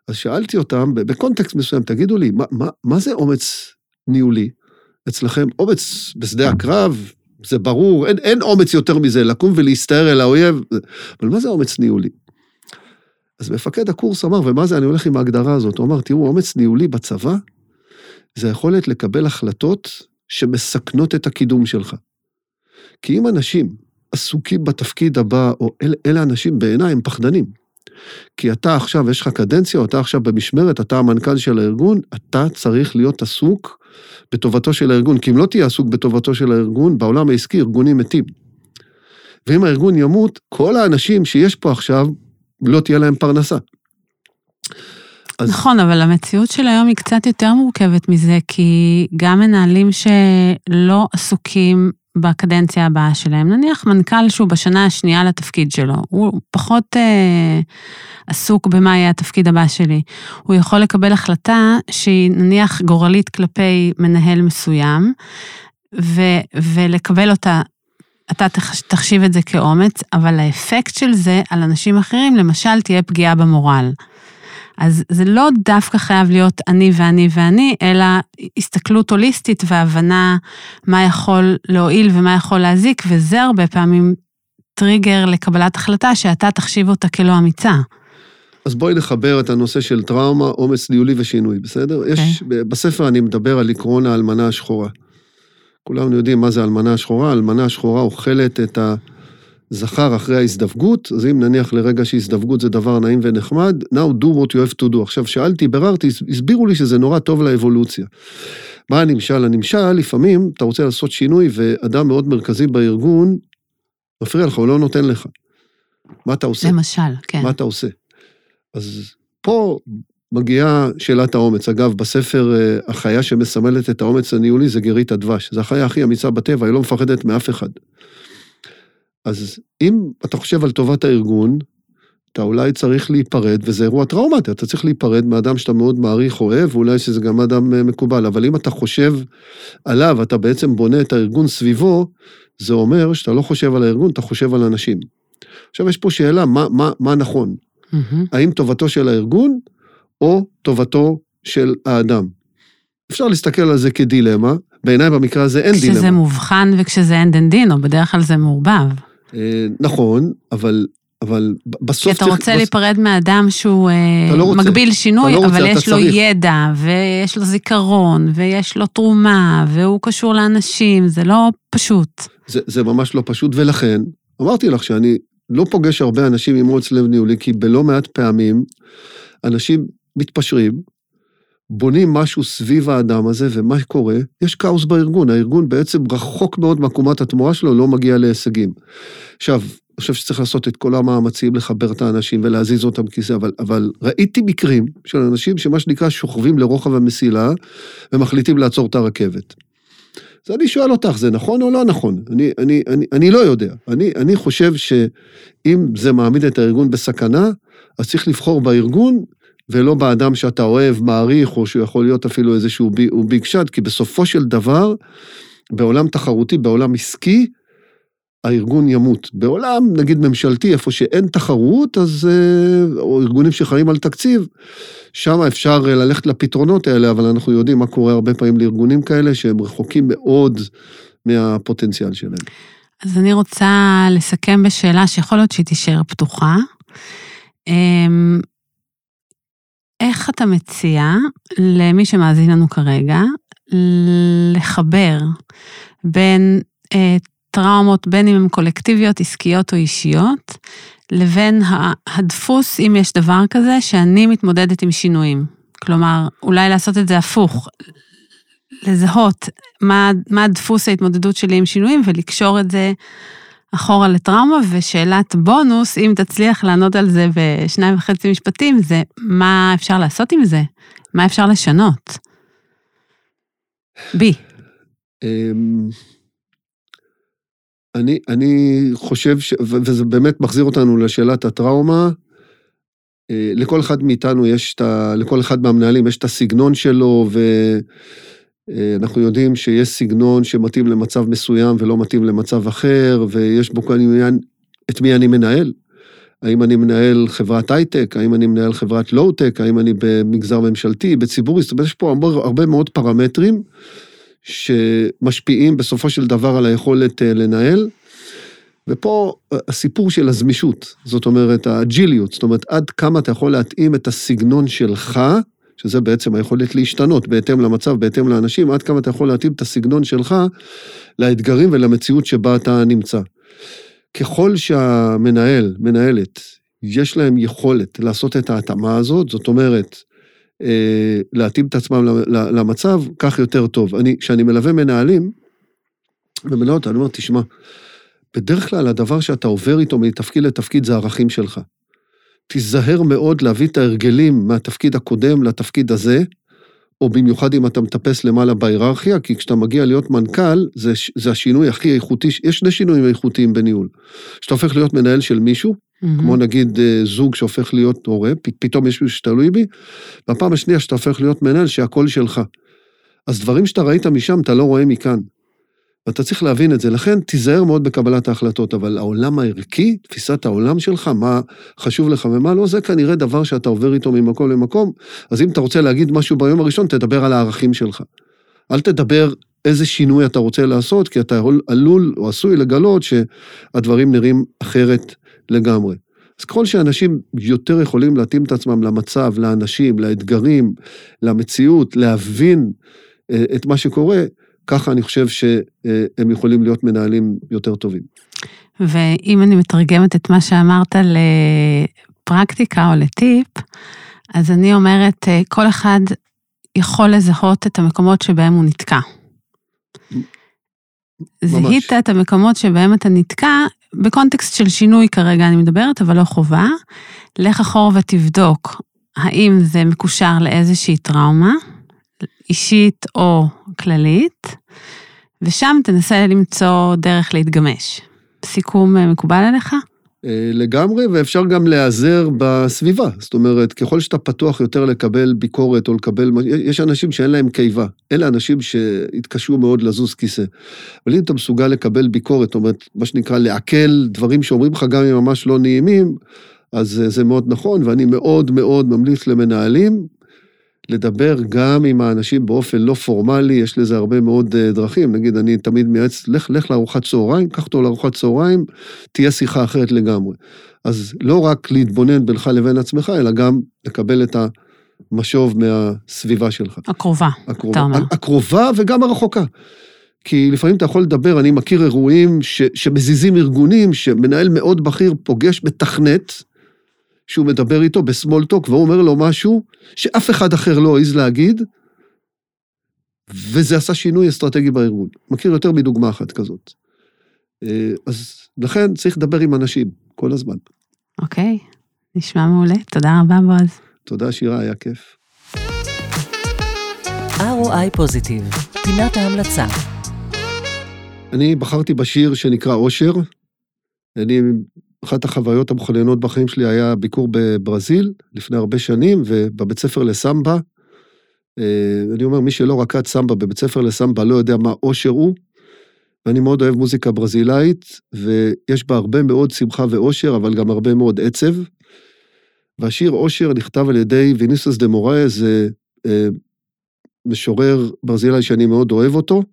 אז שאלתי אותם, בקונטקסט מסוים, תגידו לי, מה, מה, מה זה אומץ ניהולי אצלכם? אומץ בשדה הקרב, זה ברור, אין, אין אומץ יותר מזה, לקום ולהסתער אל האויב, אבל מה זה אומץ ניהולי? אז מפקד הקורס אמר, ומה זה, אני הולך עם ההגדרה הזאת, הוא אמר, תראו, אומץ ניהולי בצבא, זה היכולת לקבל החלטות שמסכנות את הקידום שלך. כי אם אנשים עסוקים בתפקיד הבא, או אל, אלה אנשים בעיניי הם פחדנים. כי אתה עכשיו, יש לך קדנציה, או אתה עכשיו במשמרת, אתה המנכ"ל של הארגון, אתה צריך להיות עסוק בטובתו של הארגון. כי אם לא תהיה עסוק בטובתו של הארגון, בעולם העסקי ארגונים מתים. ואם הארגון ימות, כל האנשים שיש פה עכשיו, לא תהיה להם פרנסה. אז... נכון, אבל המציאות של היום היא קצת יותר מורכבת מזה, כי גם מנהלים שלא עסוקים בקדנציה הבאה שלהם, נניח מנכ"ל שהוא בשנה השנייה לתפקיד שלו, הוא פחות אה, עסוק במה יהיה התפקיד הבא שלי. הוא יכול לקבל החלטה שהיא נניח גורלית כלפי מנהל מסוים, ו, ולקבל אותה אתה תחשיב את זה כאומץ, אבל האפקט של זה על אנשים אחרים, למשל, תהיה פגיעה במורל. אז זה לא דווקא חייב להיות אני ואני ואני, אלא הסתכלות הוליסטית והבנה מה יכול להועיל ומה יכול להזיק, וזה הרבה פעמים טריגר לקבלת החלטה שאתה תחשיב אותה כלא אמיצה. אז בואי נחבר את הנושא של טראומה, אומץ ניהולי ושינוי, בסדר? Okay. יש, אוקיי. בספר אני מדבר על עקרון האלמנה השחורה. כולנו יודעים מה זה אלמנה השחורה, האלמנה השחורה אוכלת את הזכר אחרי ההזדווגות, אז אם נניח לרגע שהזדווגות זה דבר נעים ונחמד, now do what you have to do. עכשיו, שאלתי, ביררתי, הסבירו לי שזה נורא טוב לאבולוציה. מה הנמשל? הנמשל, לפעמים אתה רוצה לעשות שינוי ואדם מאוד מרכזי בארגון מפריע לך, הוא לא נותן לך. מה אתה עושה? למשל, כן. מה אתה עושה? אז פה מגיעה שאלת האומץ. אגב, בספר אה, החיה שמסמלת את האומץ הניהולי זה גרית הדבש. זו החיה הכי אמיצה בטבע, היא לא מפחדת מאף אחד. אז אם אתה חושב על טובת הארגון, אתה אולי צריך להיפרד, וזה אירוע טראומטי, אתה צריך להיפרד מאדם שאתה מאוד מעריך, אוהב, ואולי שזה גם אדם אה, מקובל, אבל אם אתה חושב עליו, אתה בעצם בונה את הארגון סביבו, זה אומר שאתה לא חושב על הארגון, אתה חושב על אנשים. עכשיו, יש פה שאלה, מה, מה, מה נכון? Mm-hmm. האם טובתו של הארגון, או טובתו של האדם. אפשר להסתכל על זה כדילמה, בעיניי במקרה הזה אין כשזה דילמה. כשזה מובחן וכשזה אין דין דין, או בדרך כלל זה מעורבב. אה, נכון, אבל, אבל בסוף... כי אתה רוצה בס... להיפרד מאדם שהוא אה, לא רוצה, מגביל שינוי, לא אבל רוצה, יש לו צריך. ידע, ויש לו זיכרון, ויש לו תרומה, והוא קשור לאנשים, זה לא פשוט. זה, זה ממש לא פשוט, ולכן, אמרתי לך שאני לא פוגש הרבה אנשים עם אומץ לב ניהולי, כי בלא מעט פעמים אנשים מתפשרים, בונים משהו סביב האדם הזה, ומה קורה? יש כאוס בארגון. הארגון בעצם רחוק מאוד מעקומת התמורה שלו, לא מגיע להישגים. עכשיו, אני חושב שצריך לעשות את כל המאמצים לחבר את האנשים ולהזיז אותם כיסא, אבל, אבל ראיתי מקרים של אנשים שמה שנקרא שוכבים לרוחב המסילה ומחליטים לעצור את הרכבת. אז אני שואל אותך, זה נכון או לא נכון? אני, אני, אני, אני לא יודע. אני, אני חושב שאם זה מעמיד את הארגון בסכנה, אז צריך לבחור בארגון ולא באדם שאתה אוהב, מעריך, או שהוא יכול להיות אפילו איזשהו בי, ביג שד, כי בסופו של דבר, בעולם תחרותי, בעולם עסקי, הארגון ימות. בעולם, נגיד ממשלתי, איפה שאין תחרות, אז, אה, או ארגונים שחיים על תקציב, שם אפשר ללכת לפתרונות האלה, אבל אנחנו יודעים מה קורה הרבה פעמים לארגונים כאלה, שהם רחוקים מאוד מהפוטנציאל שלהם. אז אני רוצה לסכם בשאלה שיכול להיות שהיא תישאר פתוחה. איך אתה מציע למי שמאזין לנו כרגע לחבר בין אה, טראומות, בין אם הן קולקטיביות, עסקיות או אישיות, לבין הדפוס, אם יש דבר כזה, שאני מתמודדת עם שינויים. כלומר, אולי לעשות את זה הפוך, לזהות מה, מה דפוס ההתמודדות שלי עם שינויים ולקשור את זה אחורה לטראומה, ושאלת בונוס, אם תצליח לענות על זה בשניים וחצי משפטים, זה מה אפשר לעשות עם זה? מה אפשר לשנות? בי. אמ, אני, אני חושב, ש, וזה באמת מחזיר אותנו לשאלת הטראומה, אה, לכל אחד מאיתנו יש את ה... לכל אחד מהמנהלים יש את הסגנון שלו, ואנחנו יודעים שיש סגנון שמתאים למצב מסוים ולא מתאים למצב אחר, ויש בו כאן עניין את מי אני מנהל. האם אני מנהל חברת הייטק, האם אני מנהל חברת לואו-טק, האם אני במגזר ממשלתי, בציבורי, זאת אומרת, יש פה הרבה מאוד פרמטרים. שמשפיעים בסופו של דבר על היכולת אה, לנהל. ופה אה, הסיפור של הזמישות, זאת אומרת האג'יליות, זאת אומרת עד כמה אתה יכול להתאים את הסגנון שלך, שזה בעצם היכולת להשתנות בהתאם למצב, בהתאם לאנשים, עד כמה אתה יכול להתאים את הסגנון שלך לאתגרים ולמציאות שבה אתה נמצא. ככל שהמנהל, מנהלת, יש להם יכולת לעשות את ההתאמה הזאת, זאת אומרת, אה, להתאים את עצמם למצב, כך יותר טוב. אני, כשאני מלווה מנהלים, ומנהלות, אני אומר, תשמע, בדרך כלל הדבר שאתה עובר איתו מתפקיד לתפקיד זה הערכים שלך. תיזהר מאוד להביא את ההרגלים מהתפקיד הקודם לתפקיד הזה, או במיוחד אם אתה מטפס למעלה בהיררכיה, כי כשאתה מגיע להיות מנכ"ל, זה, זה השינוי הכי איכותי, יש שני שינויים איכותיים בניהול. כשאתה הופך להיות מנהל של מישהו, mm-hmm. כמו נגיד אה, זוג שהופך להיות הורה, פתאום יש מישהו שתלוי בי, והפעם השנייה שאתה הופך להיות מנהל שהכל שלך. אז דברים שאתה ראית משם, אתה לא רואה מכאן. ואתה צריך להבין את זה. לכן, תיזהר מאוד בקבלת ההחלטות, אבל העולם הערכי, תפיסת העולם שלך, מה חשוב לך ומה לא, זה כנראה דבר שאתה עובר איתו ממקום למקום. אז אם אתה רוצה להגיד משהו ביום הראשון, תדבר על הערכים שלך. אל תדבר איזה שינוי אתה רוצה לעשות, כי אתה עלול או עשוי לגלות שהדברים נראים אחרת לגמרי. אז ככל שאנשים יותר יכולים להתאים את עצמם למצב, לאנשים, לאתגרים, למציאות, להבין אה, את מה שקורה, ככה אני חושב שהם יכולים להיות מנהלים יותר טובים. ואם אני מתרגמת את מה שאמרת לפרקטיקה או לטיפ, אז אני אומרת, כל אחד יכול לזהות את המקומות שבהם הוא נתקע. זיהית את המקומות שבהם אתה נתקע, בקונטקסט של שינוי כרגע אני מדברת, אבל לא חובה. לך אחורה ותבדוק האם זה מקושר לאיזושהי טראומה, אישית או כללית, ושם תנסה למצוא דרך להתגמש. סיכום אה, מקובל עליך? אה, לגמרי, ואפשר גם להיעזר בסביבה. זאת אומרת, ככל שאתה פתוח יותר לקבל ביקורת או לקבל... יש אנשים שאין להם קיבה. אלה אנשים שהתקשו מאוד לזוז כיסא. אבל אם אתה מסוגל לקבל ביקורת, זאת אומרת, מה שנקרא לעכל דברים שאומרים לך גם אם ממש לא נעימים, אז אה, זה מאוד נכון, ואני מאוד מאוד ממליץ למנהלים לדבר גם עם האנשים באופן לא פורמלי, יש לזה הרבה מאוד אה, דרכים. נגיד, אני תמיד מייעץ, לך, לך לארוחת צהריים, קח אותו לארוחת צהריים, תהיה שיחה אחרת לגמרי. אז לא רק להתבונן בינך לבין עצמך, אלא גם לקבל את המשוב מהסביבה שלך. הקרובה, הקרובה אתה אומר. הקרובה וגם הרחוקה. כי לפעמים אתה יכול לדבר, אני מכיר אירועים ש, שמזיזים ארגונים, שמנהל מאוד בכיר פוגש מתכנת, שהוא מדבר איתו בסמולטוק, והוא אומר לו משהו שאף אחד אחר לא העז להגיד, וזה עשה שינוי אסטרטגי בארגון. מכיר יותר מדוגמה אחת כזאת. אה, אז לכן צריך לדבר עם אנשים כל הזמן. אוקיי, נשמע מעולה. תודה רבה, בועז. תודה, שירה, היה כיף. ROI פוזיטיב, פינת ההמלצה. אני בחרתי בשיר שנקרא אושר. אני אחת החוויות המכוננות בחיים שלי היה ביקור בברזיל לפני הרבה שנים, ובבית ספר לסמבה. אה, אני אומר, מי שלא רקד סמבה בבית ספר לסמבה לא יודע מה אושר הוא, ואני מאוד אוהב מוזיקה ברזילאית, ויש בה הרבה מאוד שמחה ואושר, אבל גם הרבה מאוד עצב. והשיר אושר נכתב על ידי ויניסוס דה מוראי, זה אה, משורר ברזילאי שאני מאוד אוהב אותו.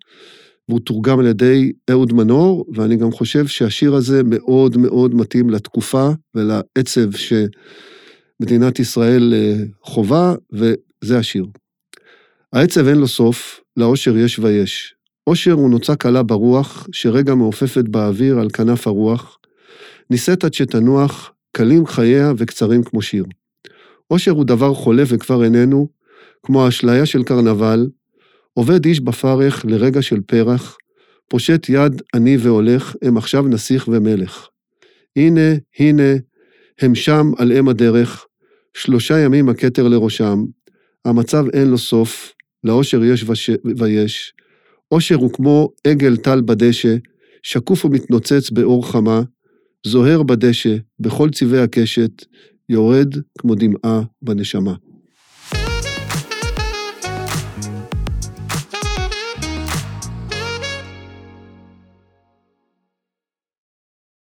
והוא תורגם על ידי אהוד מנור, ואני גם חושב שהשיר הזה מאוד מאוד מתאים לתקופה ולעצב שמדינת ישראל אה, חווה, וזה השיר. העצב אין לו סוף, לאושר יש ויש. אושר הוא נוצה קלה ברוח, שרגע מעופפת באוויר על כנף הרוח. נישאת עד שתנוח, קלים חייה וקצרים כמו שיר. אושר הוא דבר חולף וכבר איננו, כמו האשליה של קרנבל, עובד איש בפרך לרגע של פרח, פושט יד עני והולך, הם עכשיו נסיך ומלך. הנה, הנה, הם שם על אם הדרך, שלושה ימים הכתר לראשם, המצב אין לו סוף, לאושר יש וש... ויש. אושר הוא כמו עגל טל בדשא, שקוף ומתנוצץ באור חמה, זוהר בדשא, בכל צבעי הקשת, יורד כמו דמעה בנשמה.